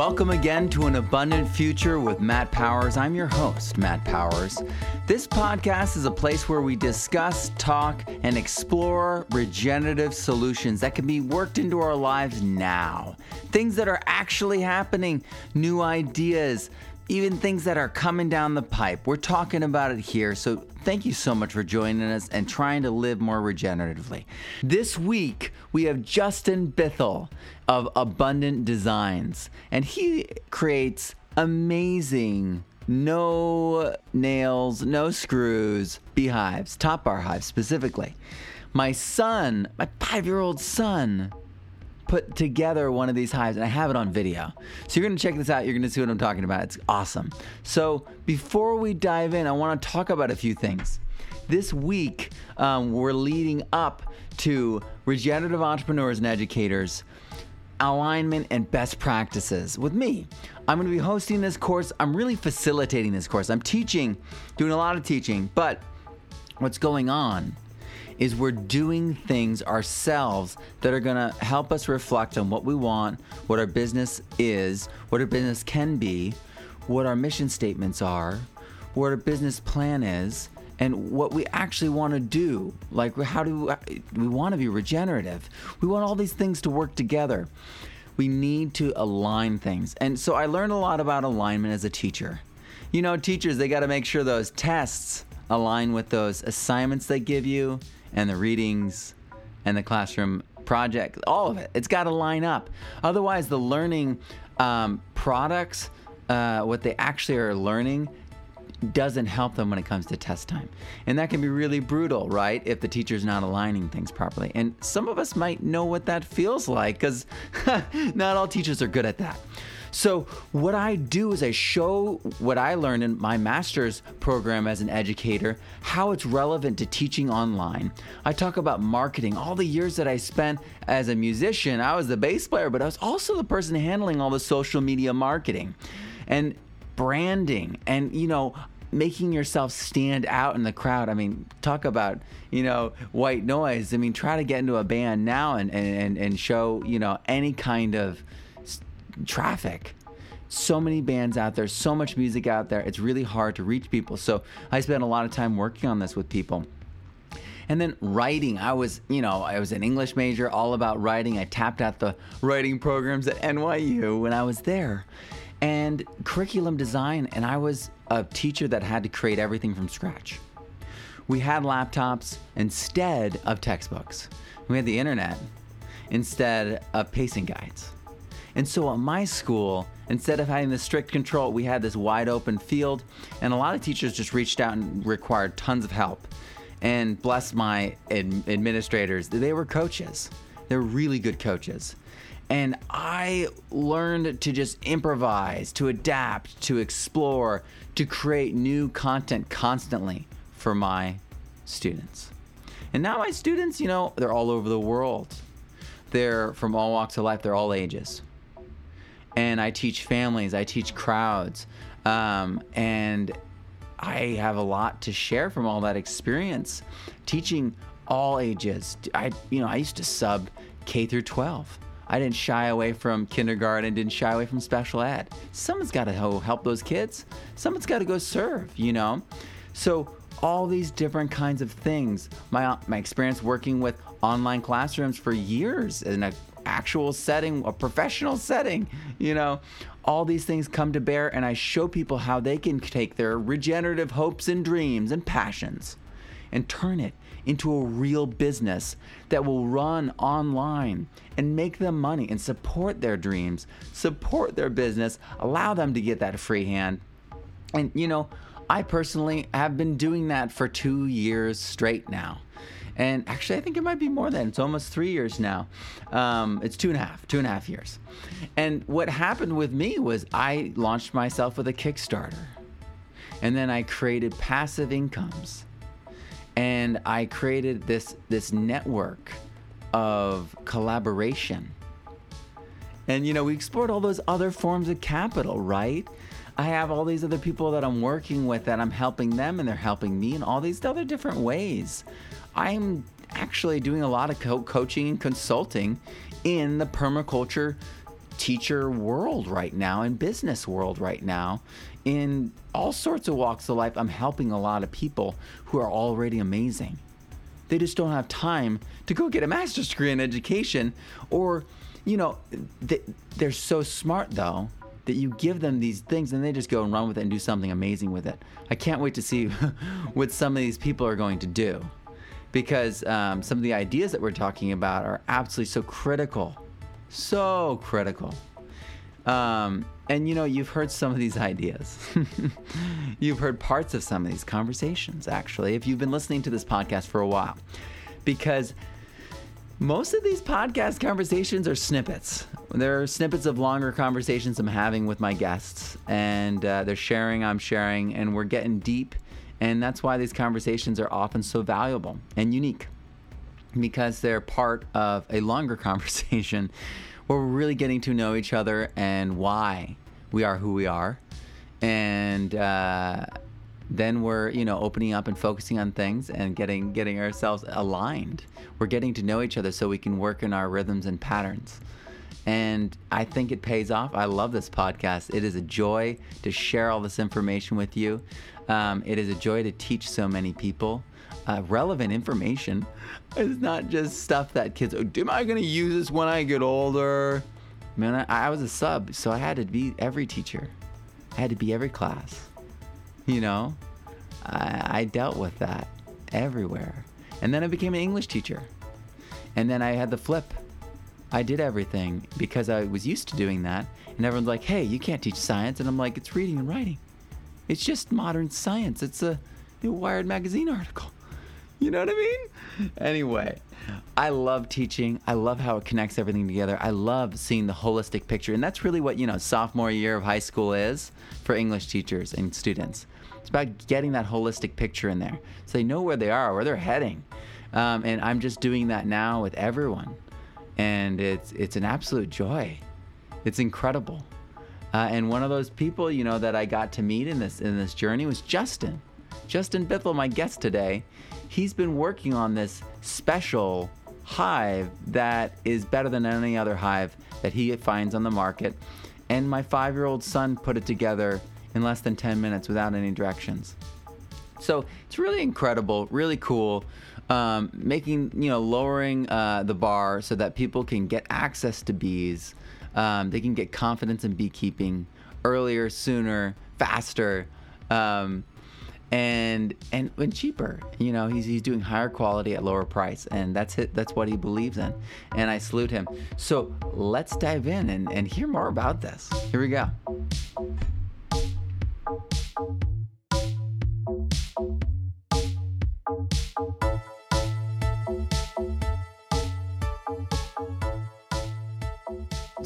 Welcome again to an abundant future with Matt Powers. I'm your host, Matt Powers. This podcast is a place where we discuss, talk, and explore regenerative solutions that can be worked into our lives now. Things that are actually happening, new ideas, even things that are coming down the pipe. We're talking about it here. So thank you so much for joining us and trying to live more regeneratively. This week, we have Justin Bithell of Abundant Designs, and he creates amazing no nails, no screws beehives, top bar hives specifically. My son, my five year old son, put together one of these hives and I have it on video. So you're to check this out. You're to see what I'm talking about. It's awesome. So before we dive in, I want to talk about a few things. This week, um, we're leading up to regenerative entrepreneurs and educators alignment and best practices with me. I'm going to be hosting this course. I'm really facilitating this course. I'm teaching, doing a lot of teaching, but what's going on is we're doing things ourselves that are going to help us reflect on what we want, what our business is, what our business can be, what our mission statements are, what our business plan is, and what we actually want to do. Like, how do we, we want to be regenerative? We want all these things to work together. We need to align things. And so I learned a lot about alignment as a teacher. You know, teachers, they got to make sure those tests align with those assignments they give you and the readings and the classroom project, all of it. It's got to line up. Otherwise, the learning um, products, uh, what they actually are learning, doesn't help them when it comes to test time. And that can be really brutal, right? If the teacher's not aligning things properly. And some of us might know what that feels like because not all teachers are good at that. So, what I do is I show what I learned in my master's program as an educator, how it's relevant to teaching online. I talk about marketing, all the years that I spent as a musician. I was the bass player, but I was also the person handling all the social media marketing and branding. And, you know, making yourself stand out in the crowd. I mean, talk about, you know, white noise. I mean, try to get into a band now and, and, and show, you know, any kind of traffic. So many bands out there, so much music out there. It's really hard to reach people. So I spent a lot of time working on this with people. And then writing, I was, you know, I was an English major, all about writing. I tapped out the writing programs at NYU when I was there. And curriculum design, and I was a teacher that had to create everything from scratch. We had laptops instead of textbooks. We had the internet instead of pacing guides. And so at my school, instead of having this strict control, we had this wide open field, and a lot of teachers just reached out and required tons of help. And bless my ad- administrators, they were coaches. They're really good coaches. And I learned to just improvise, to adapt, to explore, to create new content constantly for my students. And now my students, you know, they're all over the world. They're from all walks of life, they're all ages and I teach families, I teach crowds, um, and I have a lot to share from all that experience, teaching all ages. I, you know, I used to sub K through 12. I didn't shy away from kindergarten, didn't shy away from special ed. Someone's got to help those kids. Someone's got to go serve, you know? So all these different kinds of things. My my experience working with online classrooms for years in a actual setting, a professional setting, you know, all these things come to bear, and I show people how they can take their regenerative hopes and dreams and passions and turn it into a real business that will run online and make them money and support their dreams, support their business, allow them to get that free hand. And, you know, I personally have been doing that for two years straight now. And actually, I think it might be more than it's almost three years now. Um, it's two and a half, two and a half years. And what happened with me was I launched myself with a Kickstarter, and then I created passive incomes, and I created this this network of collaboration. And you know, we explored all those other forms of capital, right? I have all these other people that I'm working with that I'm helping them and they're helping me in all these other different ways. I'm actually doing a lot of co- coaching and consulting in the permaculture teacher world right now and business world right now in all sorts of walks of life. I'm helping a lot of people who are already amazing. They just don't have time to go get a master's degree in education or you know they're so smart though that you give them these things and they just go and run with it and do something amazing with it. I can't wait to see what some of these people are going to do because um, some of the ideas that we're talking about are absolutely so critical so critical. Um, and you know, you've heard some of these ideas. you've heard parts of some of these conversations, actually, if you've been listening to this podcast for a while. Because most of these podcast conversations are snippets. They're snippets of longer conversations I'm having with my guests, and uh, they're sharing, I'm sharing, and we're getting deep. And that's why these conversations are often so valuable and unique because they're part of a longer conversation where we're really getting to know each other and why we are who we are. And uh, then we're, you know, opening up and focusing on things and getting getting ourselves aligned. We're getting to know each other so we can work in our rhythms and patterns. And I think it pays off. I love this podcast. It is a joy to share all this information with you. Um, it is a joy to teach so many people uh, relevant information. It's not just stuff that kids, oh, am I going to use this when I get older? Man, I, I was a sub, so I had to be every teacher. I had to be every class. You know, I, I dealt with that everywhere. And then I became an English teacher. And then I had the flip. I did everything because I was used to doing that. And everyone's like, hey, you can't teach science. And I'm like, it's reading and writing. It's just modern science. It's a new Wired magazine article. You know what I mean? Anyway, I love teaching. I love how it connects everything together. I love seeing the holistic picture. And that's really what, you know, sophomore year of high school is for English teachers and students. It's about getting that holistic picture in there so they know where they are, where they're heading. Um, and I'm just doing that now with everyone. And it's, it's an absolute joy. It's incredible. Uh, and one of those people, you know, that I got to meet in this in this journey was Justin. Justin Bithell, my guest today he's been working on this special hive that is better than any other hive that he finds on the market. And my five year old son put it together in less than 10 minutes without any directions. So it's really incredible, really cool. Um, making, you know, lowering uh, the bar so that people can get access to bees. Um, they can get confidence in beekeeping earlier, sooner, faster. Um, and and and cheaper. You know, he's he's doing higher quality at lower price, and that's it. That's what he believes in, and I salute him. So let's dive in and, and hear more about this. Here we go.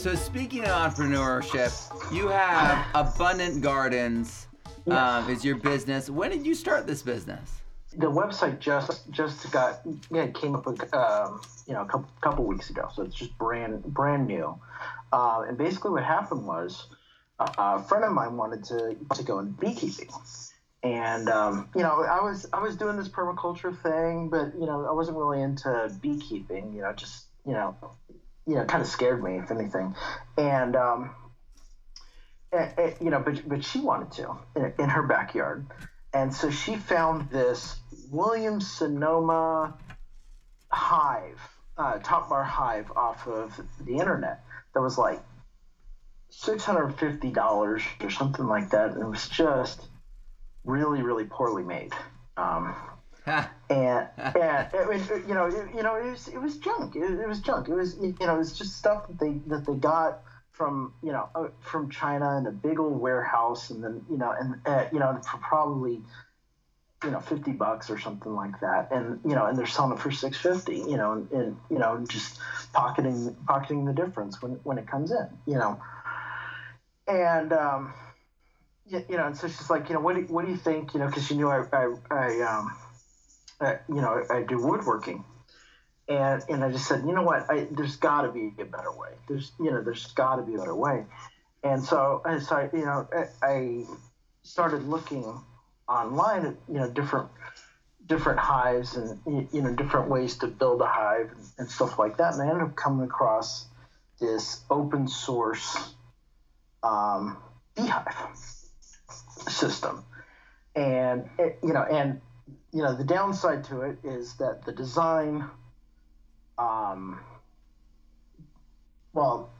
So speaking of entrepreneurship, you have abundant gardens yes. um, is your business. When did you start this business? The website just just got yeah came up um, you know a couple couple weeks ago, so it's just brand brand new. Uh, and basically, what happened was uh, a friend of mine wanted to to go into beekeeping, and um, you know I was I was doing this permaculture thing, but you know I wasn't really into beekeeping. You know, just you know, you know, kind of scared me if anything, and um, you know, but but she wanted to in, in her backyard, and so she found this Williams Sonoma hive, uh, top bar hive off of the internet that was like six hundred fifty dollars or something like that, and it was just really really poorly made. Um, and and it, you know it, you know it was it was junk. It, it was junk. It was you know it was just stuff that they that they got from you know uh, from China in a big old warehouse, and then you know and uh, you know for probably you know 50 bucks or something like that and you know and they're selling it for 650 you know and, and you know just pocketing pocketing the difference when when it comes in you know and um you, you know and so she's like you know what do, what do you think you know because she knew I I, I um I, you know I, do woodworking. And and I just said, you know what, I, there's got to be a better way. There's you know there's got to be a better way, and so so I, you know I, I started looking online at you know different different hives and you know different ways to build a hive and, and stuff like that, and I ended up coming across this open source um, beehive system, and it, you know, and you know, the downside to it is that the design, um, well,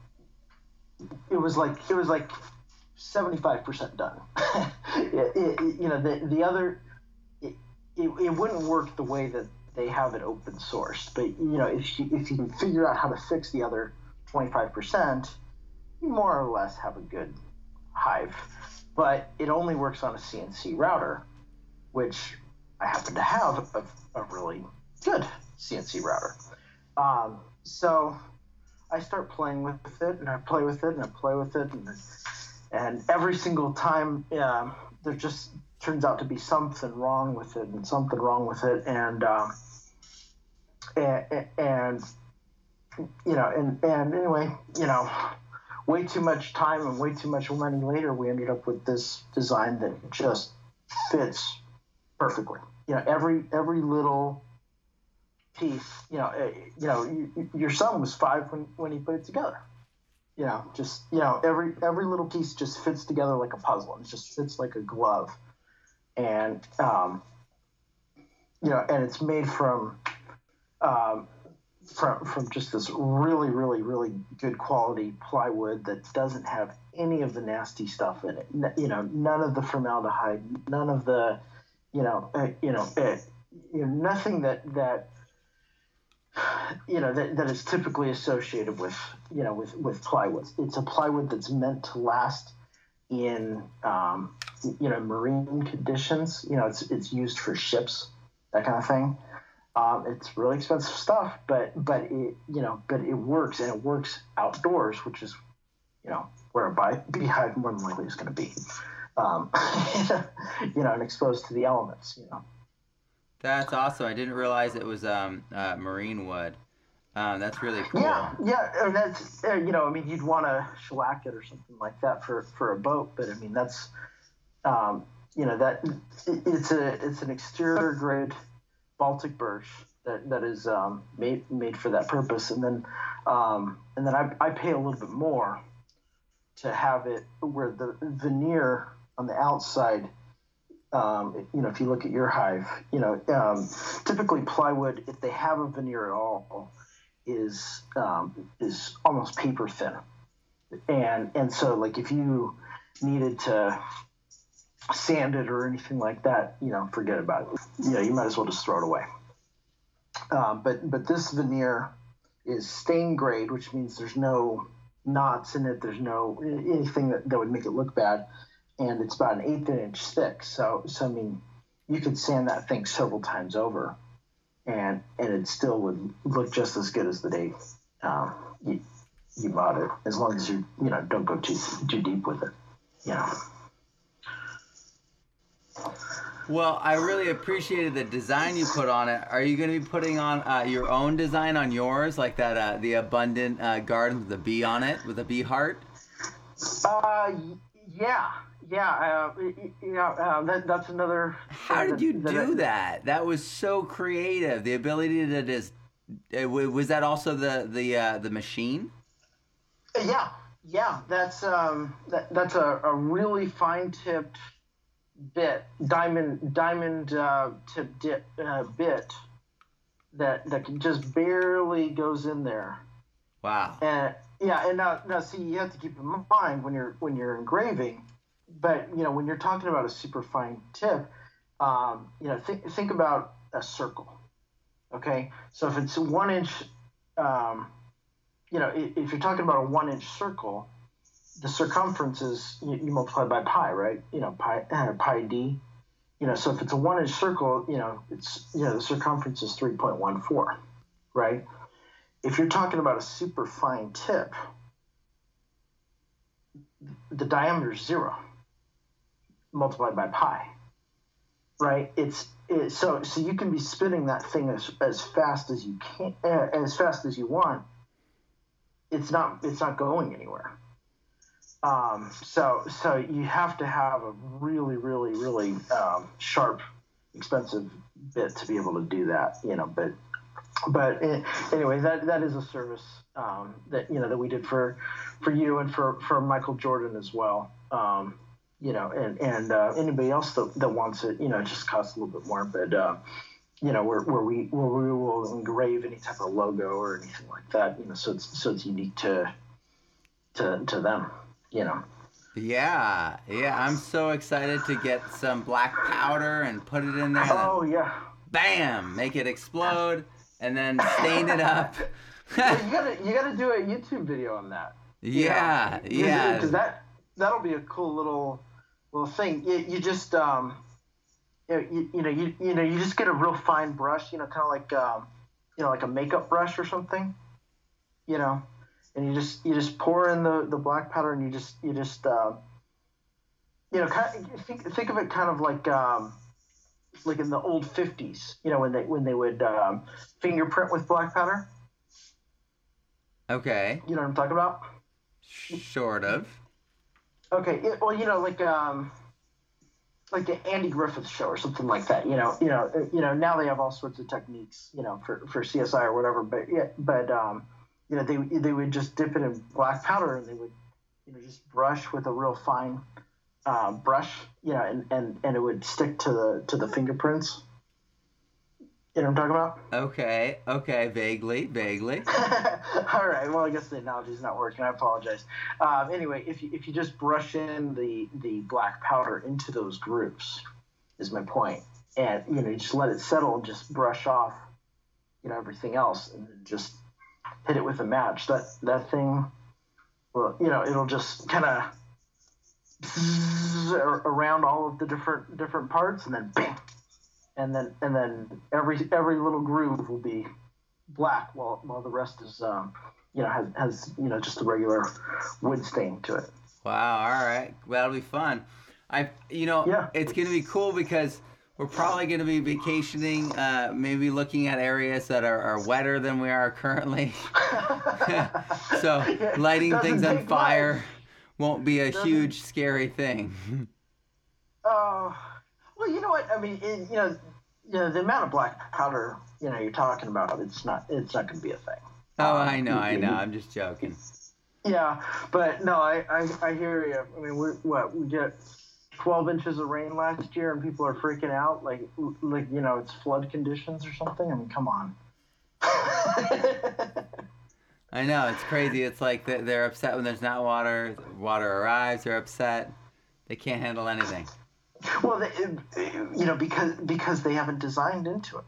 it was like it was like seventy five percent done. it, it, you know, the the other, it, it, it wouldn't work the way that they have it open sourced. But you know, if you if you can figure out how to fix the other twenty five percent, you more or less have a good hive. But it only works on a CNC router, which Happen to have a, a really good CNC router. Um, so I start playing with it, and I play with it, and I play with it, and and every single time um, there just turns out to be something wrong with it, and something wrong with it, and um, and, and you know, and and anyway, you know, way too much time and way too much money later, we ended up with this design that just fits perfectly. You know, every every little piece. You know, uh, you know, you, your son was five when when he put it together. You know, just you know, every every little piece just fits together like a puzzle. It just fits like a glove, and um, you know, and it's made from. Um, from from just this really really really good quality plywood that doesn't have any of the nasty stuff in it. You know, none of the formaldehyde, none of the you know, uh, you know, uh, you know, nothing that that you know that, that is typically associated with you know with with plywood. It's a plywood that's meant to last in um, you know marine conditions. You know, it's it's used for ships, that kind of thing. Um, it's really expensive stuff, but but it you know but it works and it works outdoors, which is you know where a beehive more than likely is going to be um, you know, and exposed to the elements, you know. That's awesome. I didn't realize it was um, uh, marine wood. Um, that's really cool. Yeah, yeah, and that's uh, you know, I mean, you'd want to shellac it or something like that for for a boat, but I mean, that's um, you know that it's a it's an exterior grade Baltic birch that that is um, made made for that purpose, and then um, and then I, I pay a little bit more to have it where the veneer on the outside, um, you know, if you look at your hive, you know, um, typically plywood, if they have a veneer at all, is um, is almost paper thin, and and so like if you needed to sand it or anything like that, you know, forget about it. You know, you might as well just throw it away. Um, but but this veneer is stain grade, which means there's no knots in it. There's no anything that, that would make it look bad and it's about an eighth of an inch thick. So, so I mean, you could sand that thing several times over, and and it still would look just as good as the day um, you, you bought it, as long as you you know don't go too too deep with it. You know. Well, I really appreciated the design you put on it. Are you going to be putting on uh, your own design on yours, like that uh, the abundant uh, garden with the bee on it, with a bee heart? Uh, yeah, yeah, uh, yeah. Uh, that, that's another. How did you that, do that, that? That was so creative. The ability to just uh, was that also the the uh, the machine? Yeah, yeah. That's um that, that's a, a really fine tipped bit diamond diamond uh, tip dip, uh, bit that that just barely goes in there. Wow. And yeah, and now now see you have to keep in mind when you're when you're engraving but you know when you're talking about a super fine tip, um, you know think think about a circle. Okay, so if it's one inch, um, you know if you're talking about a one inch circle, the circumference is you, you multiply by pi, right? You know pi uh, pi d. You know, so if it's a one inch circle, you know it's you know the circumference is three point one four, right? If you're talking about a super fine tip, the diameter is zero multiplied by pi, right? It's it, so so you can be spinning that thing as, as fast as you can, uh, as fast as you want. It's not it's not going anywhere. Um, so so you have to have a really really really um, sharp, expensive bit to be able to do that. You know, but but eh, anyway, that that is a service um, that you know that we did for for you and for for Michael Jordan as well. Um, you know, and and uh, anybody else that, that wants it, you know, it just costs a little bit more, but. Uh, you know, where, where we where we will engrave any type of logo or anything like that, you know, so it's so it's unique to to to them, you know. Yeah, yeah, I'm so excited to get some black powder and put it in there. Oh yeah. Bam! Make it explode and then stain it up. you gotta you gotta do a YouTube video on that. Yeah, yeah. Because that that'll be a cool little little thing. You, you just um, you, you know you you know you just get a real fine brush. You know, kind of like um, you know like a makeup brush or something. You know, and you just you just pour in the the black powder and you just you just uh, you know kind of, think think of it kind of like um, like in the old 50s you know when they when they would um, fingerprint with black powder Okay. you know what i'm talking about Sort of. Okay it, well you know like um like the andy griffith show or something like that you know you know uh, you know now they have all sorts of techniques you know for for csi or whatever but yeah but um you know they they would just dip it in black powder and they would you know just brush with a real fine uh, brush you know and, and and it would stick to the to the fingerprints you know what i'm talking about Okay, okay, vaguely, vaguely. All right. Well, I guess the analogy's not working. I apologize. Um, anyway, if you, if you just brush in the the black powder into those grooves, is my point. and you know, you just let it settle and just brush off, you know, everything else, and then just hit it with a match. That that thing, well, you know, it'll just kind of around all of the different different parts, and then bam, and then and then every every little groove will be black while while the rest is um, you know has, has you know just a regular wood stain to it. Wow. All right. Well, that'll be fun. I, you know, Yeah. it's gonna be cool because we're probably gonna be vacationing, uh, maybe looking at areas that are, are wetter than we are currently. so lighting doesn't things on fire much. won't be a Doesn't- huge scary thing. Oh, well, you know what? I mean, it, you know, you know, the amount of black powder you know you're talking about, it's not it's not going to be a thing. oh, Um, I know, I know. I'm just joking. Yeah, but no, I, I, I hear you. I mean, we what we get 12 inches of rain last year, and people are freaking out, like like you know, it's flood conditions or something. I mean, come on. I know it's crazy. It's like they're upset when there's not water. Water arrives, they're upset. They can't handle anything. Well, they, you know, because because they haven't designed into it.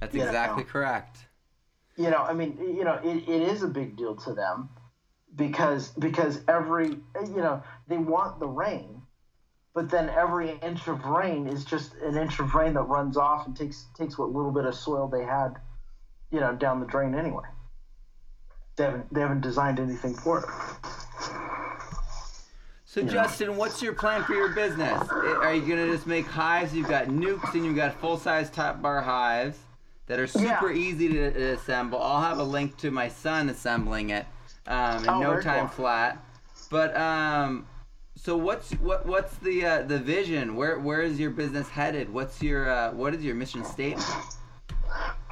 That's Yeah. exactly correct. you know i mean you know it, it is a big deal to them because because every you know they want the rain but then every inch of rain is just an inch of rain that runs off and takes takes what little bit of soil they had you know down the drain anyway they haven't they haven't designed anything for it So Justin, what's your plan for your business? Are you gonna just make hives? You've got nucs and you've got full-size top bar hives that are super Yeah. easy to, to assemble. I'll have a link to my son assembling it um, in Oh, no time cool. flat. But um, so what's what what's the uh, the vision? Where where is your business headed? What's your uh, what is your mission statement?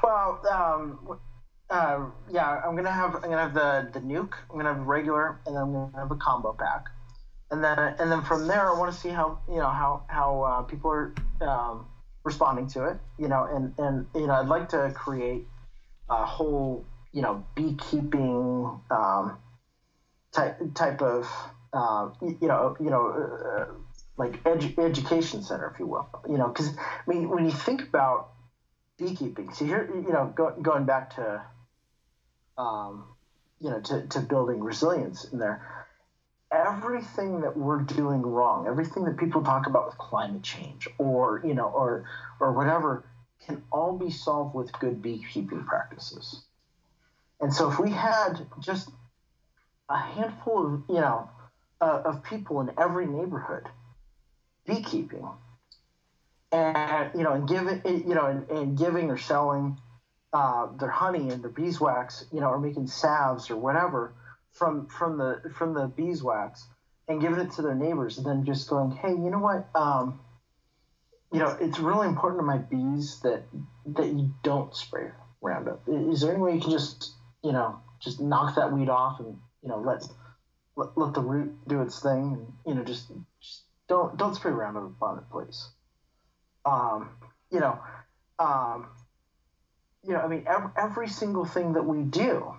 Well, um, uh, yeah, I'm gonna have I'm gonna have the the nuc. I'm gonna have regular, and then I'm gonna have a combo pack, and then and then from there, I want to see how you know how how uh, people are um, responding to it. You know, and and you know, I'd like to create a whole you know beekeeping um, type type of uh, you know you know. Uh, like edu- education center, if you will, you know, because I mean, when you think about beekeeping. See here, you know, go, going back to, um, you know, to, to building resilience in there. Everything that we're doing wrong, everything that people talk about with climate change, or you know, or or whatever, can all be solved with good beekeeping practices. And so, if we had just a handful of you know uh, of people in every neighborhood beekeeping, and you know, and giving you know, and, and giving or selling uh, their honey and their beeswax, you know, or making salves or whatever from from the from the beeswax, and giving it to their neighbors, and then just going, hey, you know what, um, you know, it's really important to my bees that that you don't spray Roundup? Is there any way you can just, you know, just knock that weed off and, you know, let let, let the root do its thing and, you know, just, just don't don't spray Roundup on it, please. Um, you know, um, you know, I mean, every, every single thing that we do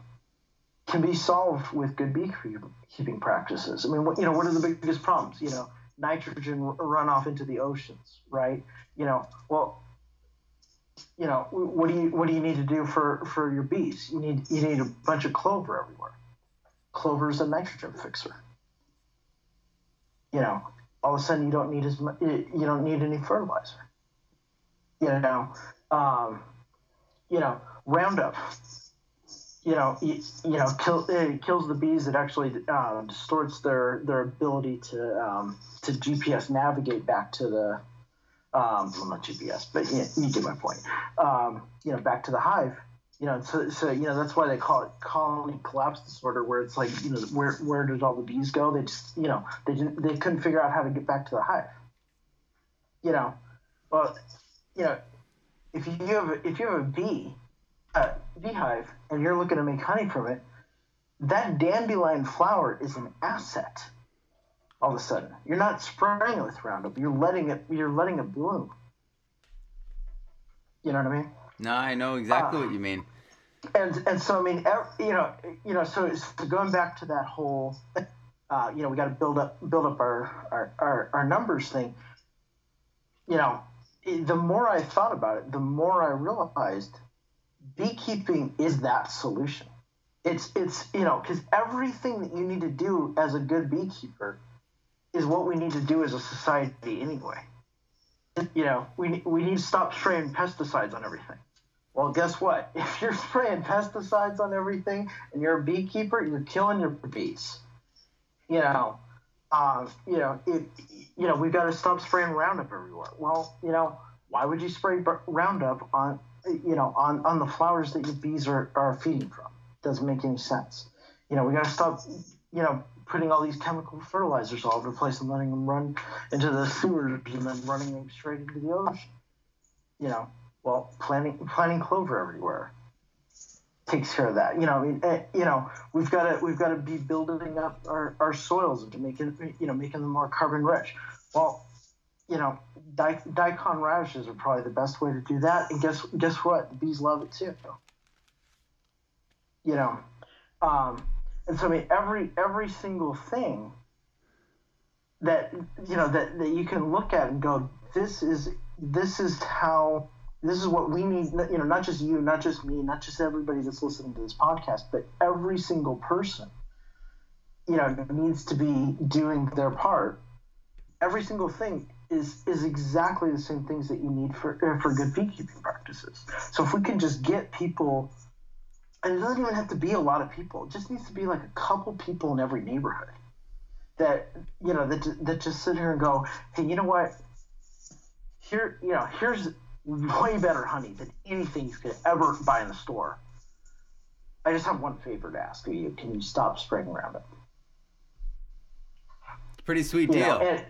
can be solved with good beekeeping practices. I mean, what, you know, what are the biggest problems? You know, nitrogen runoff into the oceans, right? You know, well, you know, what do you what do you need to do for for your bees? You need you need a bunch of clover everywhere. Clover is a nitrogen fixer. You know, all of a sudden you don't need as much. You don't need any fertilizer. You know, um, you know, Roundup. You know, you, you know, kill, it kills the bees. It actually uh, distorts their their ability to um, to GPS navigate back to the um, well, not GPS, but you, you get my point. Um, you know, back to the hive. You know, so, so you know that's why they call it colony collapse disorder, where it's like you know where where did all the bees go? They just you know they didn't they couldn't figure out how to get back to the hive. You know, well, you know, if you have if you have a bee, a beehive, and you're looking to make honey from it, that dandelion flower is an asset all of a sudden. You're not spraying it with Roundup. You're letting it. You're letting it bloom. You know what I mean? No, I know exactly uh, what you mean. And and so I mean, you know, you know, so, so going back to that whole, uh, you know, we got to build up build up our, our our our numbers thing. You know, the more I thought about it, the more I realized beekeeping is that solution. It's it's you know because everything that you need to do as a good beekeeper is what we need to do as a society anyway. You know, we, we need to stop spraying pesticides on everything. Well, guess what? If you're spraying pesticides on everything and you're a beekeeper, you're killing your bees. You know, uh, you know, it, you know, we've got to stop spraying Roundup everywhere. Well, you know, why would you spray Roundup on, you know, on, on the flowers that your bees are, are feeding from? Doesn't make any sense. You know, we got to stop, you know, putting all these chemical fertilizers all over the place and letting them run into the sewers and then running them straight into the ocean. You know, well, planting planting clover everywhere takes care of that. You know, I mean, eh, you know, we've got to we've got to be building up our, our soils to make it, you know, making them more carbon rich. Well, you know, daikon radishes are probably the best way to do that. And guess guess what? The bees love it too. You know, um, and so I mean every every single thing that you know that, that you can look at and go, this is this is how this is what we need you know not just you not just me not just everybody that's listening to this podcast but every single person you know needs to be doing their part every single thing is is exactly the same things that you need for uh, for good beekeeping practices so if we can just get people and it doesn't even have to be a lot of people. It just needs to be like a couple people in every neighborhood that you know that that just sit here and go, hey, you know what? Here, you know, here's way better honey than anything you could ever buy in the store. I just have one favor to ask you: Can you stop spraying Roundup? Pretty sweet deal. You know, and,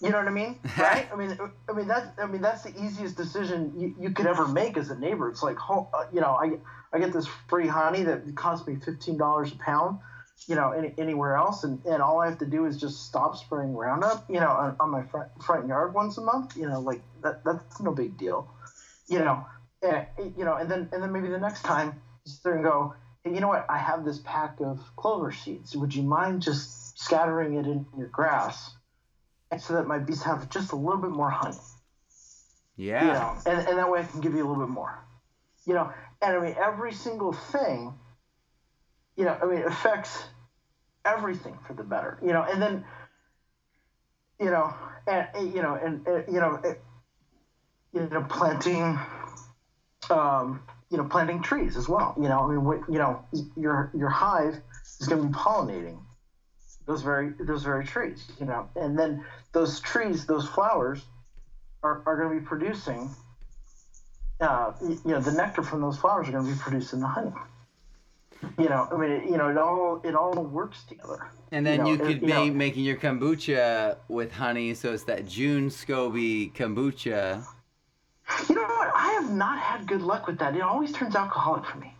you know what I mean, right? I mean, I mean that's I mean that's the easiest decision you, you could ever make as a neighbor. It's like, uh, you know, I I get this free honey that costs me fifteen dollars a pound, you know, any, anywhere else, and, and all I have to do is just stop spraying Roundup, you know, on, on my front front yard once a month. You know, like that that's no big deal, you know, and, you know, and then and then maybe the next time you sit there and go, hey, you know what? I have this pack of clover seeds. Would you mind just scattering it in your grass? So that my bees have just a little bit more honey. Yeah. You know, and, and that way I can give you a little bit more. You know, and I mean every single thing, you know, I mean affects everything for the better. You know, and then you know, and you know, and, and you know, it, you know, planting, um, you know, planting trees as well. You know, I mean, what, you know, your your hive is going to be pollinating those very those very trees, you know, and then those trees, those flowers, are, are going to be producing, uh, you know, the nectar from those flowers are going to be producing the honey. You know, I mean, it, you know, it all it all works together. And then you, know, you could it, be know, making your kombucha with honey, so it's that Jun SCOBY kombucha. You know what? I have not had good luck with that. It always turns alcoholic for me.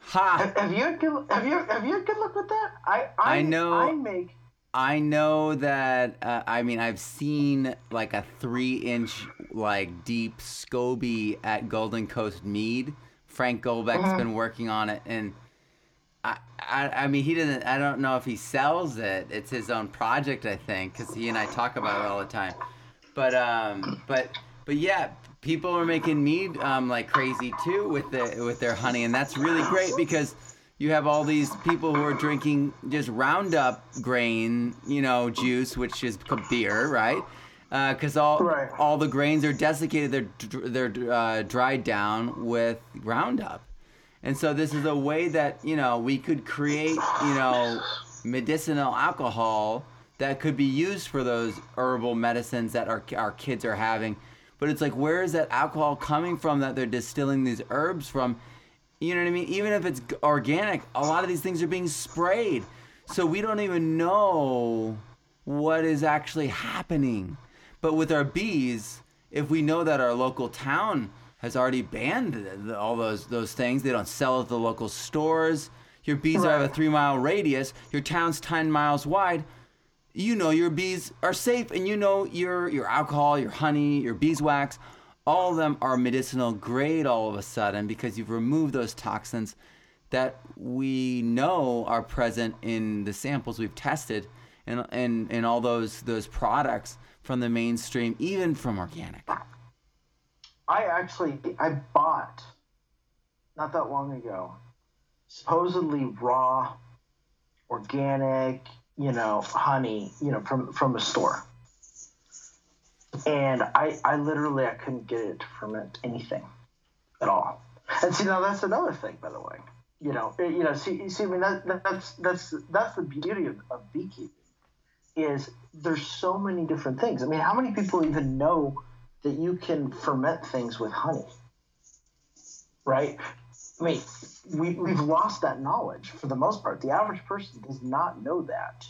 Ha! Have, you good have you have you had good luck with that? I I, I know- I make I know that. Uh, I mean, I've seen like a three-inch, like deep SCOBY at Golden Coast Mead. Frank Golbeck's Uh-huh. been working on it, and I, I, I mean, he doesn't. I don't know if he sells it. It's his own project, I think, because he and I talk about it all the time. But um, but but yeah, people are making mead um like crazy too with the with their honey, and that's really great because you have all these people who are drinking just Roundup grain, you know, juice, which is beer, right? Because all Right. all the grains are desiccated, they're they're uh, dried down with Roundup, and so this is a way that you know we could create, you know, medicinal alcohol that could be used for those herbal medicines that our our kids are having. But it's like, where is that alcohol coming from that they're distilling these herbs from? You know what I mean? Even if it's organic, a lot of these things are being sprayed. So we don't even know what is actually happening. But with our bees, if we know that our local town has already banned all those those things, they don't sell at the local stores. Your bees are have a three mile radius. Your town's ten miles wide. You know your bees are safe, and you know your your alcohol, your honey, your beeswax, all of them are medicinal grade all of a sudden because you've removed those toxins that we know are present in the samples we've tested and and, and all those those products from the mainstream, even from organic. I actually I bought not that long ago supposedly raw organic, you know, honey, you know, from from a store. And I I literally I couldn't get it to ferment anything at all. And see now that's another thing by the way. You know, eh, you know, see see I mean that, that that's that's that's the beauty of, of beekeeping is there's so many different things. I mean, how many people even know that you can ferment things with honey? Right? I mean, we, we've lost that knowledge for the most part. The average person does not know that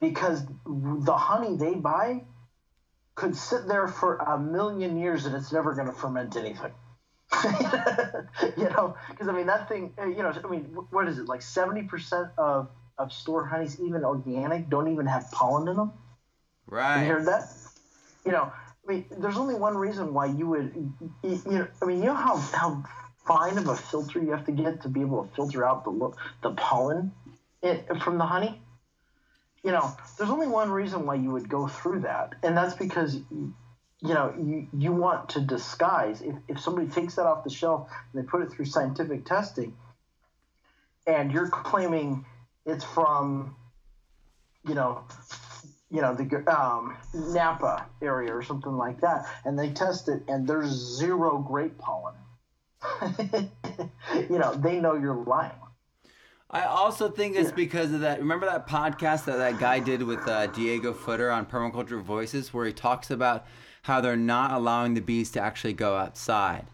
because the honey they buy could sit there for a million years and it's never going to ferment anything. you know, because I mean, that thing, eh, you know, I mean, what is it, like 70% of, of store honeys, even organic, don't even have pollen in them? Right. You heard that? You know, I mean, there's only one reason why you would, you, you know, I mean, you know how, how fine of a filter you have to get to be able to filter out the the pollen it, from the honey. You know, there's only one reason why you would go through that, and that's because, you know, you you want to disguise. If if somebody takes that off the shelf and they put it through scientific testing, and you're claiming it's from, you know, you know the um, Napa area or something like that, and they test it and there's zero grape pollen. you know they know you're lying. I also think it's because of that. Remember that podcast that that guy did with uh, Diego Footer on Permaculture Voices, where he talks about how they're not allowing the bees to actually go outside.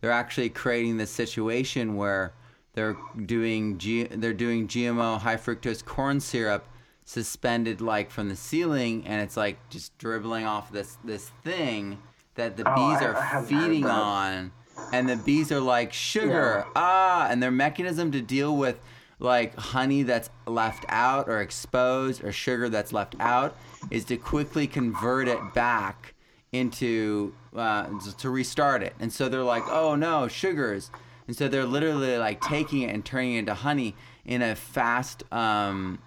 They're actually creating this situation where they're doing G- they're doing GMO high fructose corn syrup suspended like from the ceiling, and it's like just dribbling off this this thing that the Oh, bees I- are I feeding on, and the bees are like sugar Yeah. ah, and their mechanism to deal with like honey that's left out or exposed or sugar that's left out is to quickly convert it back into uh, to restart it. And so they're like, oh no, sugars. And so they're literally like taking it and turning it into honey in a fast, um,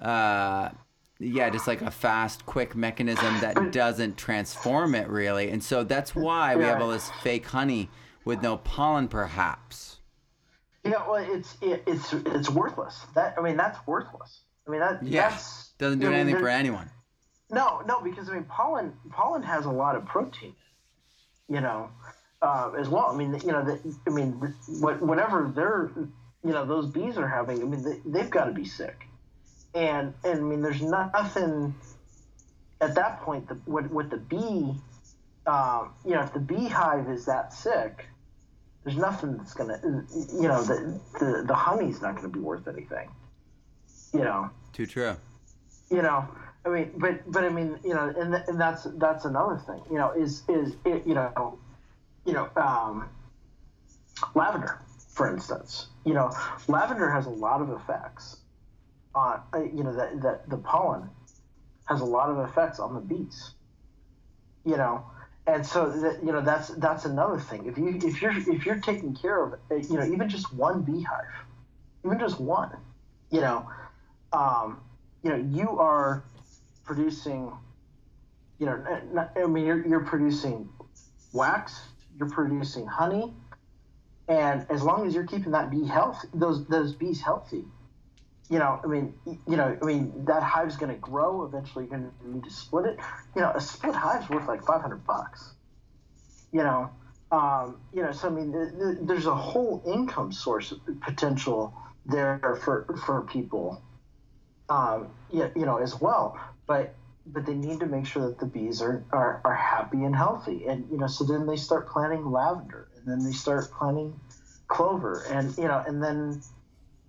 uh, yeah, just like a fast, quick mechanism that doesn't transform it really. And so that's why we have all this fake honey with no pollen, perhaps. Yeah, well, it's it, it's it's worthless. That I mean, that's worthless. I mean, that Yeah, that's doesn't do I mean, anything for anyone. No, no, because I mean, pollen pollen has a lot of protein, you know, uh, as well. I mean, you know, the, I mean, whatever they're, you know, those bees are having. I mean, they, they've got to be sick, and and I mean, there's nothing at that point. The, what what the bee, um, you know, if the beehive is that sick, there's nothing that's gonna, you know, the the, the honey's not gonna be worth anything, you know Too true. you know i mean but but i mean you know and, and that's that's another thing you know is is it, you know you know, um, lavender, for instance. You know, lavender has a lot of effects on, uh, you know, that, that the pollen has a lot of effects on the bees. You know, and so that, you know that's that's another thing. If you if you're if you're taking care of uh, you know even just one beehive, even just one, you know, um, you know you are producing, you know, not, I mean you're you're producing wax, you're producing honey, and as long as you're keeping that bee health, those those bees healthy, you know, I mean, you know, I mean, that hive's going to grow. Eventually, you're going to need to split it. You know, a split hive's worth like 500 bucks. You know, um, you know, so I mean, th- th- there's a whole income source potential there for for people. Um, you, you know, as well, but but they need to make sure that the bees are, are are happy and healthy, and you know, so then they start planting lavender, and then they start planting clover, and you know, and then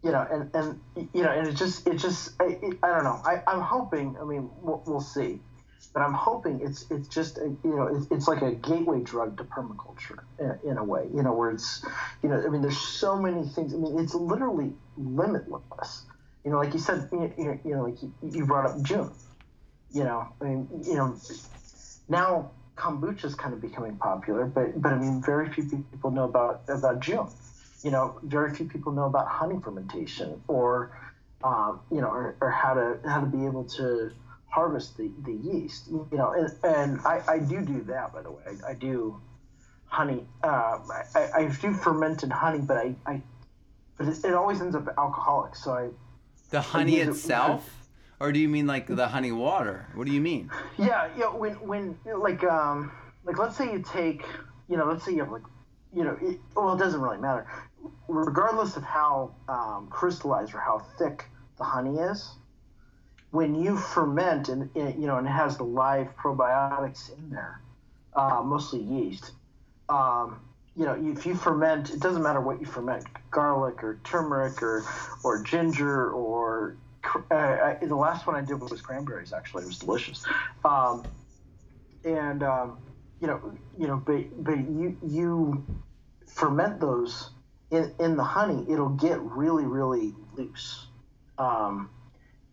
you know, and, and you know, and it just it just I, I don't know. I, I'm hoping. I mean, we'll, we'll see, but I'm hoping it's it's just a, you know it's, it's like a gateway drug to permaculture in, in, a way. You know, where it's you know I mean, there's so many things. I mean, it's literally limitless. You know, like you said, you, you know, like you, you brought up Jun. You know, I mean, you know, now kombucha is kind of becoming popular, but but I mean, very few people know about about Jun you know, very few people know about honey fermentation or, um, you know, or, or, how to how to be able to harvest the, the yeast. You know, and, and I, I do do that by the way. I, I do honey. Uh, I, I do fermented honey, but I, I but it, it always ends up alcoholic. So I the honey itself. It, or do you mean like the honey water? What do you mean? Yeah, yeah. When when like um like let's say you take you know let's say you have like you know it, well it doesn't really matter regardless of how um, crystallized or how thick the honey is, when you ferment and you know and it has the live probiotics in there, uh, mostly yeast. Um, you know, if you ferment, it doesn't matter what you ferment, garlic or turmeric or or ginger or uh, I, the last one I did was cranberries. Actually, it was delicious. Um, and um, you know, you know, but but you you ferment those in, in the honey, it'll get really, really loose. Um,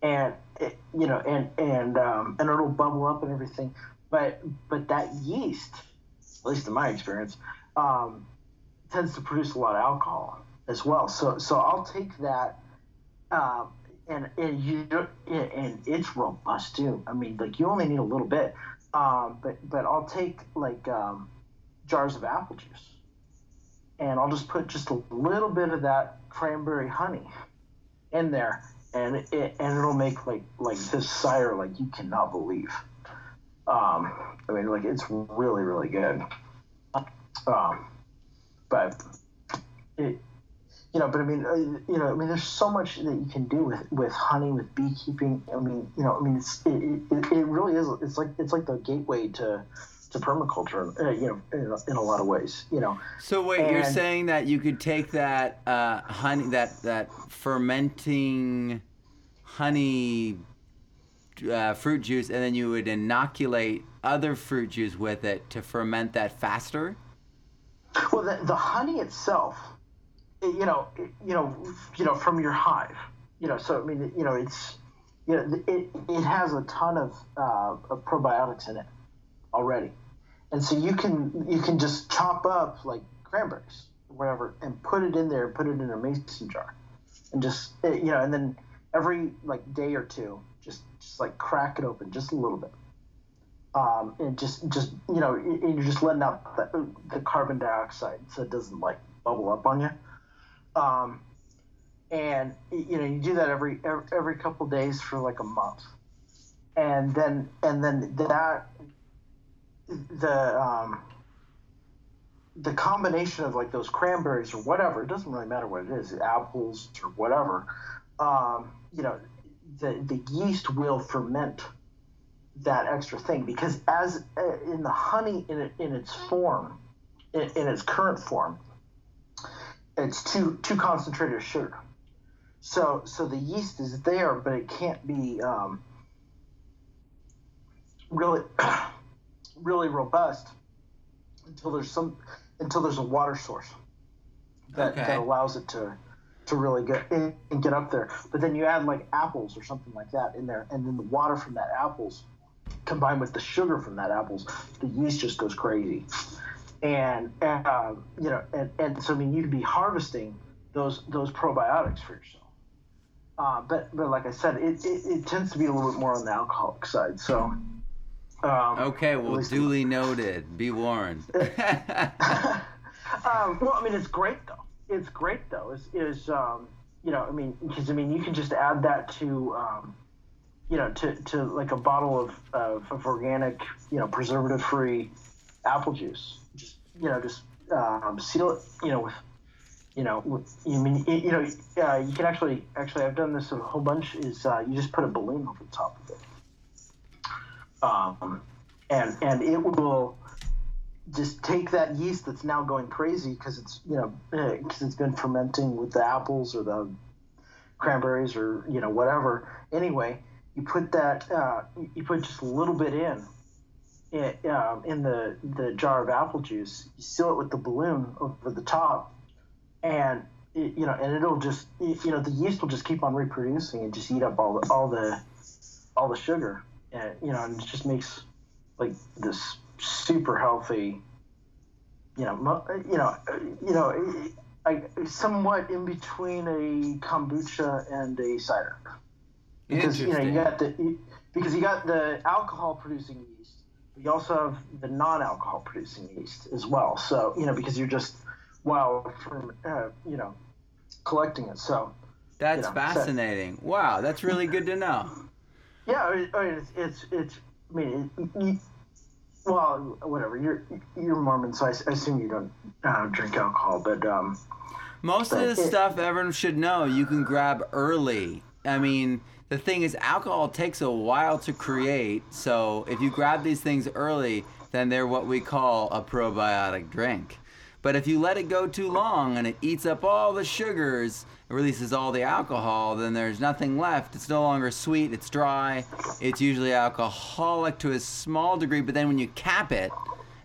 and it, you know, and and um, and it'll bubble up and everything. But but that yeast, at least in my experience, um, tends to produce a lot of alcohol as well. So so I'll take that, uh, and and you and it's robust too. I mean, like you only need a little bit, um, but but I'll take like um, jars of apple juice and I'll just put just a little bit of that cranberry honey in there, and it and it'll make like like this cider like you cannot believe. Um, I mean, like it's really really good. Um, but it, you know, but I mean, uh, you know, I mean, there's so much that you can do with with honey, with beekeeping. I mean, you know, I mean, it's, it, it, it really is. It's like it's like the gateway to to permaculture, uh, you know, in, in, a lot of ways, you know. So wait, and, you're saying that you could take that uh, honey, that that fermenting honey uh, fruit juice, and then you would inoculate other fruit juice with it to ferment that faster. Well, the, the honey itself, you know, you know, you know, from your hive, you know. So I mean, you know, it's you know, it it has a ton of, uh, of probiotics in it already and so you can you can just chop up like cranberries or whatever and put it in there put it in a mason jar. And just eh, you know and then every like day or two just just like crack it open just a little bit. Um, and just just you know and you're just letting out the, the carbon dioxide so it doesn't like bubble up on you. Um, and you know you do that every every, every couple days for like a month. And then and then that the um, the combination of like those cranberries or whatever it doesn't really matter what it is apples or whatever um, you know the the yeast will ferment that extra thing because as uh, in the honey in, in its form in, in its current form it's too too concentrated sugar. So so the yeast is there but it can't be um, really really robust until there's some until there's a water source that, Okay. that allows it to to really get in and get up there. But then you add like apples or something like that in there, and then the water from that apples combined with the sugar from that apples, the yeast just goes crazy. And, and uh, you know, and, and so I mean, you'd be harvesting those those probiotics for yourself. Uh, but but like I said, it, it, it tends to be a little bit more on the alcoholic side. So. Um, Okay, well, duly noted. Be warned. um, well, I mean, it's great though. It's great though. Is is um, you know, I mean, because I mean, you can just add that to, um, you know, to, to like a bottle of, of, of organic, you know, preservative-free apple juice. Just you know, just um, seal it, you know, with, you know, with, you mean, you know, uh, you can actually, actually, I've done this a whole bunch. Is uh, you just put a balloon over the top of it, um, and and it will just take that yeast that's now going crazy because it's you know because it's been fermenting with the apples or the cranberries or you know whatever. Anyway, you put that uh, you put just a little bit in in, um, in the the jar of apple juice. You seal it with the balloon over the top, and it, you know and it'll just you know the yeast will just keep on reproducing and just eat up all the all the all the sugar and you know and it just makes like this super healthy you know you know you know I, somewhat in between a kombucha and a cider because you know you got the because you got the alcohol producing yeast but you also have the non-alcohol producing yeast as well so you know because you're just while from uh, you know collecting it so That's you know, so- fascinating. Wow, that's really good to know. Yeah, I mean, it's, it's, it's I mean, you, well, whatever. You're you're Mormon, so I, I assume you don't uh, drink alcohol, but um, Most of But this it- stuff everyone should know you can grab early. I mean, the thing is, alcohol takes a while to create. So if you grab these things early, then they're what we call a probiotic drink. But if you let it go too long and it eats up all the sugars, it releases all the alcohol, then there's nothing left. It's no longer sweet, it's dry. It's usually alcoholic to a small degree, but then when you cap it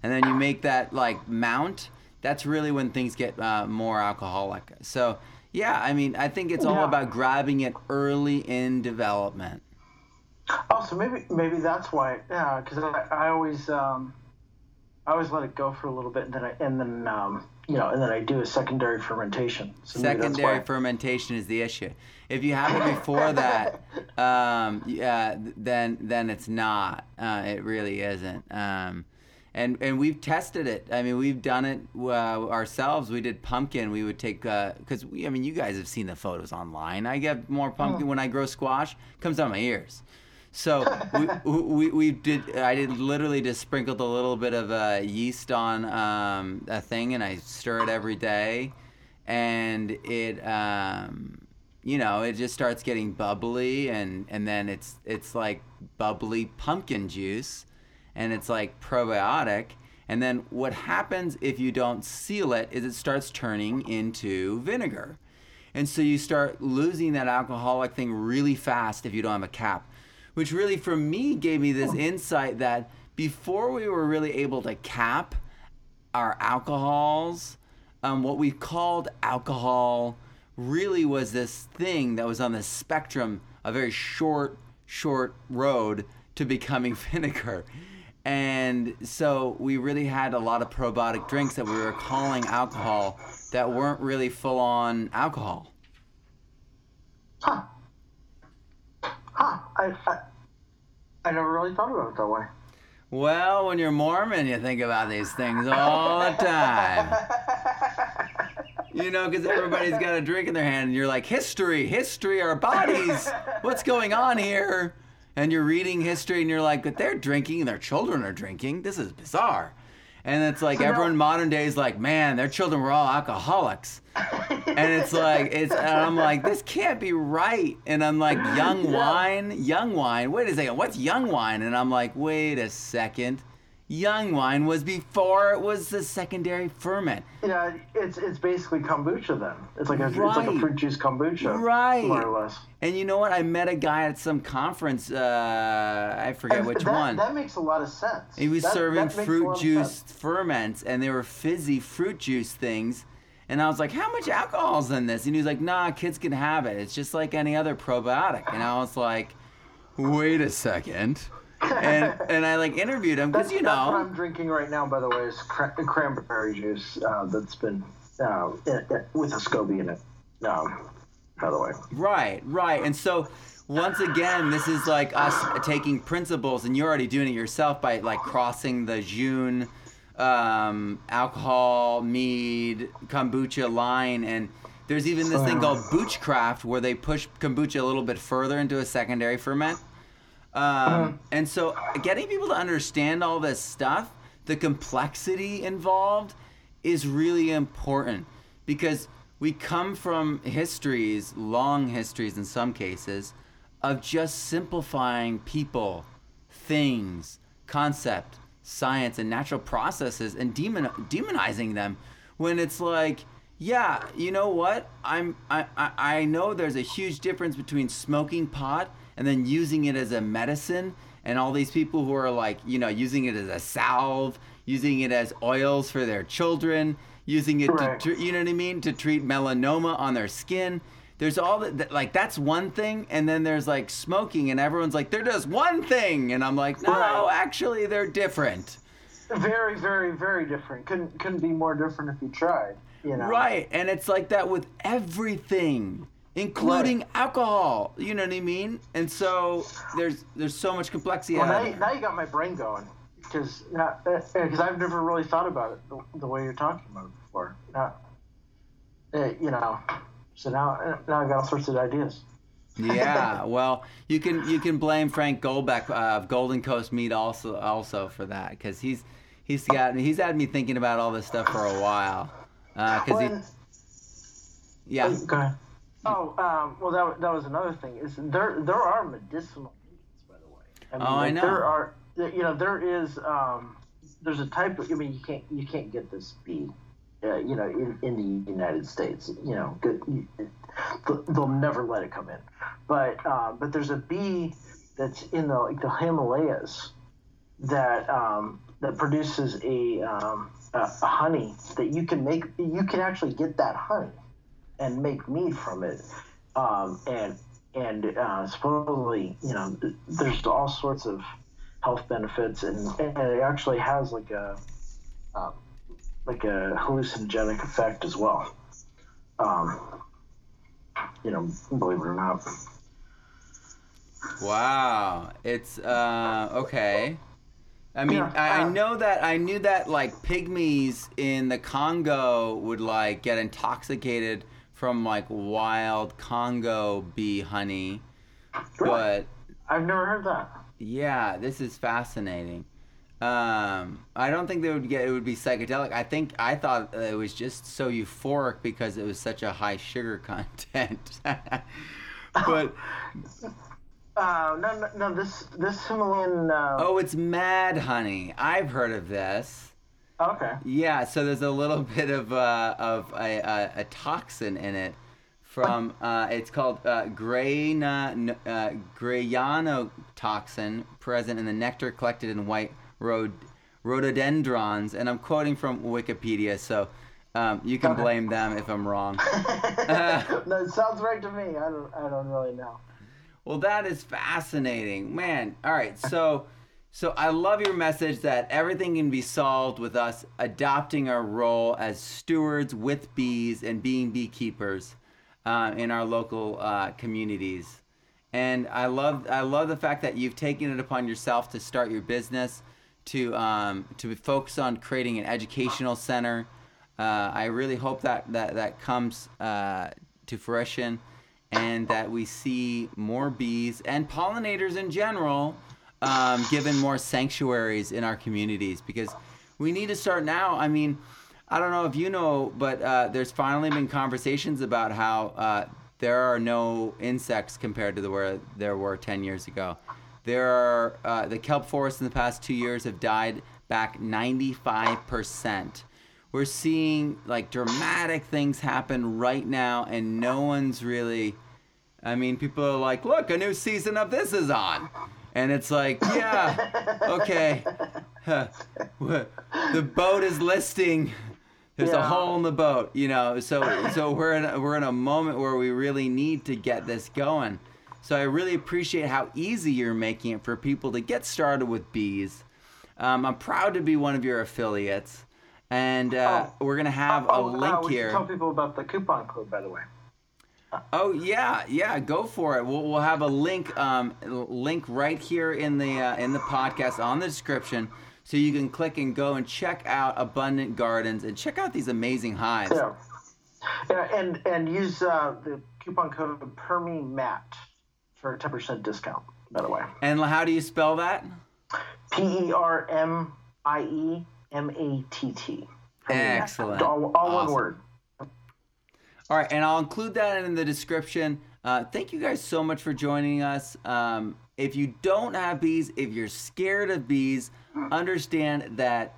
and then you make that like mount, that's really when things get uh, more alcoholic. So, yeah, I mean, I think it's all Yeah. about grabbing it early in development. oh, so maybe maybe that's why. Yeah, because I, I always um, I always let it go for a little bit, and then I and then um, you know, and then I do a secondary fermentation. So Secondary fermentation is the issue. If you have it before that, um, yeah, then then it's not. Uh, it really isn't. Um, and and we've tested it. I mean, we've done it uh, ourselves. We did pumpkin. We would take because we. I mean, you guys have seen the photos online. I get more pumpkin when I grow squash. Comes out of my ears. So we, we, we did. I did literally just sprinkled a little bit of uh, yeast on um, a thing, and I stir it every day, and it, um, you know, it just starts getting bubbly, and and then it's it's like bubbly pumpkin juice, and it's like probiotic. And then what happens if you don't seal it is it starts turning into vinegar. And so you start losing that alcoholic thing really fast if you don't have a cap, which really for me gave me this insight that before we were really able to cap our alcohols, um, what we called alcohol really was this thing that was on the spectrum, a very short, short road to becoming vinegar. And so we really had a lot of probiotic drinks that we were calling alcohol that weren't really full on alcohol. Huh. Huh. I, I I never really thought about it that way. Well, when you're Mormon, you think about these things all the time. You know, because everybody's got a drink in their hand, and you're like, history, history, our bodies, what's going on here? And you're reading history, and you're like, but they're drinking, and their children are drinking. This is bizarre. And it's like everyone modern day is like, man, their children were all alcoholics. and it's like it's and I'm like this can't be right. And I'm like young wine young wine wait a second what's young wine? And I'm like wait a second young wine was before it was the secondary ferment. Yeah, it's it's basically kombucha then. It's like a it's like a fruit juice kombucha, Right. More or less. And you know what? I met a guy at some conference. Uh, I forget And which that, one. That makes a lot of sense. He was That- serving that makes a lot fruit juice ferments, and they were fizzy fruit juice things. And I was like, "How much alcohol's in this?" And he was like, "Nah, kids can have it. It's just like any other probiotic." And I was like, "Wait a second. And and I like interviewed him because you that's what know, I'm drinking right now, by the way, is cra- cranberry juice uh, that's been uh, in, in- with a SCOBY in it. Um, by the way, right, right. And so once again, this is like us taking principles, and you're already doing it yourself by like crossing the Jun um, alcohol, mead, kombucha line, and there's even this thing called Boochcraft where they push kombucha a little bit further into a secondary ferment. Um, and so getting people to understand all this stuff, the complexity involved is really important because we come from histories, long histories in some cases, of just simplifying people, things, concept, science, and natural processes and demon- demonizing them when it's like, yeah, you know what? I'm I, I know there's a huge difference between smoking pot and then using it as a medicine and all these people who are like, you know, using it as a salve, using it as oils for their children, using it Right. to you know what I mean, to treat melanoma on their skin. There's all that, that like that's one thing and then there's like smoking and everyone's like they're just one thing and I'm like, "No, Right. actually they're different." very, very, very different. Couldn't couldn't be more different if you tried. You know, Right, and it's like that with everything, including alcohol. You know what I mean? And so there's there's so much complexity Well, now, you- now you got my brain going because because I've never really thought about it the, the way you're talking about it before. Now, uh, you know, so now now I got all sorts of ideas. yeah, well, you can you can blame Frank Golbeck uh, of Golden Coast Mead also also for that because he's he's got he's had me thinking about all this stuff for a while. Because Well, he, yeah, Go ahead. Oh, um, well, that, that was another thing. Is there there are medicinal meads, by the way. I mean, Oh, I know. There are, you know, there is. Um, there's a type of. I mean, you can't you can't get this bee, uh, you know, in, in the United States. You know, good, you, they'll- they'll never let it come in. But uh, but there's a bee that's in the like the Himalayas that um, that produces a, um, a a honey that you can make. You can actually get that honey and make mead from it. Um, and and uh, supposedly, you know, there's all sorts of health benefits, and, and it actually has like a um, like a hallucinogenic effect as well. Um, you know, believe it or not. Wow, it's uh okay. I mean, Yeah, I, I uh, know that I knew that like pygmies in the Congo would like get intoxicated from like wild Congo bee honey, but I've never heard that. yeah, this is fascinating. Um, I don't think they would get it would be psychedelic. I think I thought it was just so euphoric because it was such a high sugar content. but Uh, no, no, no. This this Himalayan. Uh, oh, it's mad honey. I've heard of this. Okay. Yeah, so there's a little bit of uh, of a, a, a toxin in it from uh, it's called uh, grayna, uh, grayanotoxin present in the nectar collected in white rhod- rhododendrons, and I'm quoting from Wikipedia, so um, you can Okay. blame them if I'm wrong. no, it sounds right to me. I don't. I don't really know. Well, that is fascinating, man. All right, so so I love your message that everything can be solved with us adopting our role as stewards with bees and being beekeepers uh, in our local uh, communities. And I love I love the fact that you've taken it upon yourself to start your business, to um, to focus on creating an educational center. Uh, I really hope that that that comes uh, to fruition, and that we see more bees and pollinators in general um, given more sanctuaries in our communities because we need to start now. I mean, I don't know if you know, but uh, there's finally been conversations about how uh, there are no insects compared to the where there were 10 years ago. There are uh, the kelp forests in the past two years have died back 95%. We're seeing like dramatic things happen right now, and no one's really. I mean, people are like, look, a new season of this is on. And it's like, yeah, okay. the boat is listing. There's yeah. a hole in the boat, you know. So so we're in a, we're in a moment where we really need to get this going. So I really appreciate how easy you're making it for people to get started with bees. Um, I'm proud to be one of your affiliates, and uh, oh. we're gonna have oh, a oh, link uh, here. Tell people about the coupon code, by the way. Oh yeah, yeah, go for it. We'll, we'll have a link um, link right here in the uh, in the podcast on the description, so you can click and go and check out Abundant Gardens and check out these amazing hives. Yeah, yeah and and use uh, the coupon code PermieMatt for a ten percent discount. By the way. And how do you spell that? P E R M I E M A T T. Excellent. All, all awesome. one word. All right, and I'll include that in the description. Uh, thank you guys so much for joining us. Um, if you don't have bees, if you're scared of bees, understand that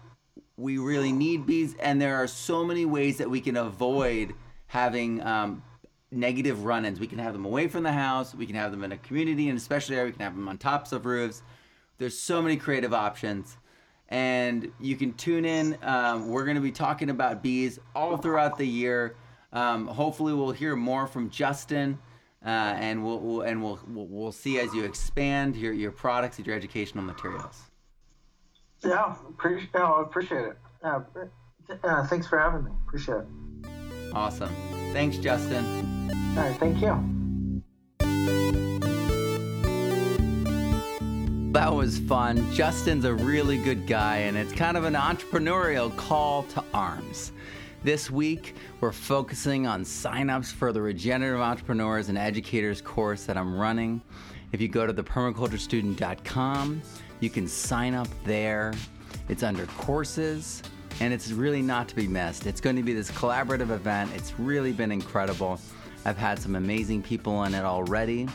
we really need bees, and there are so many ways that we can avoid having um, negative run-ins. We can have them away from the house. We can have them in a community, and especially we can have them on tops of roofs. There's so many creative options, and you can tune in. Um, we're going to be talking about bees all throughout the year. Um, hopefully, we'll hear more from Justin, uh, and we'll, we'll and we'll, we'll, we'll see as you expand your your products and your educational materials. Yeah, appreciate. Oh, appreciate it. Uh, uh, thanks for having me. Appreciate it. Awesome. Thanks, Justin. All right. Thank you. That was fun. Justin's a really good guy, and it's kind of an entrepreneurial call to arms. This week, we're focusing on signups for the Regenerative Entrepreneurs and Educators course that I'm running. If you go to thepermaculturestudent.com, you can sign up there. It's under courses, and it's really not to be missed. It's going to be this collaborative event. It's really been incredible. I've had some amazing people in it already,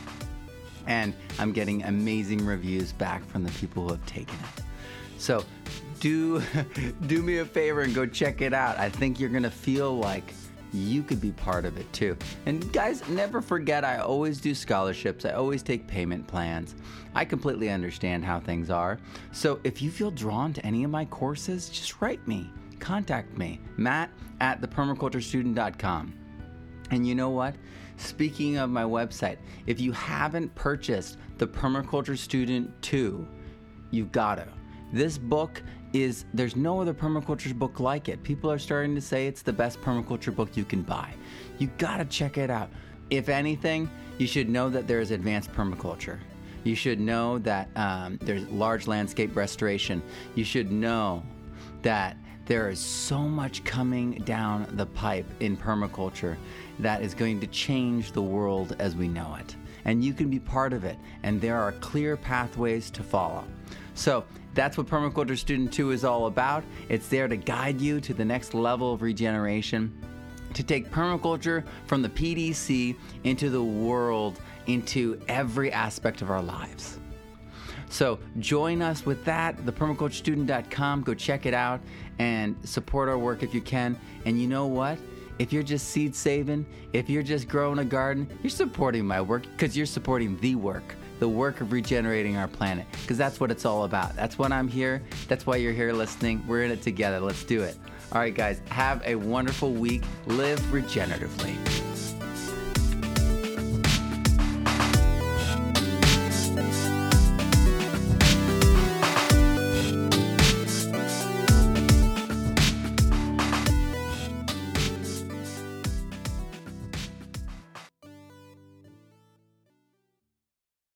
and I'm getting amazing reviews back from the people who have taken it. So do do me a favor and go check it out. I think you're gonna feel like you could be part of it too. And guys, never forget I always do scholarships. I always take payment plans. I completely understand how things are. So if you feel drawn to any of my courses, just write me. Contact me, Matt at thepermaculturestudent.com. And you know what? Speaking of my website, if you haven't purchased the Permaculture Student 2, you've got to. This book is there's no other permaculture book like it. People are starting to say it's the best permaculture book you can buy. You gotta check it out. If anything, you should know that there is advanced permaculture. You should know that um, there's large landscape restoration. You should know that there is so much coming down the pipe in permaculture that is going to change the world as we know it. And you can be part of it, and there are clear pathways to follow. So, that's what Permaculture Student 2 is all about. It's there to guide you to the next level of regeneration, to take permaculture from the PDC into the world, into every aspect of our lives. So join us with that, thepermaculturestudent.com. Go check it out and support our work if you can. And you know what? If you're just seed saving, if you're just growing a garden, you're supporting my work because you're supporting the work the work of regenerating our planet because that's what it's all about. That's what I'm here. That's why you're here listening. We're in it together. Let's do it. All right, guys, have a wonderful week. Live regeneratively.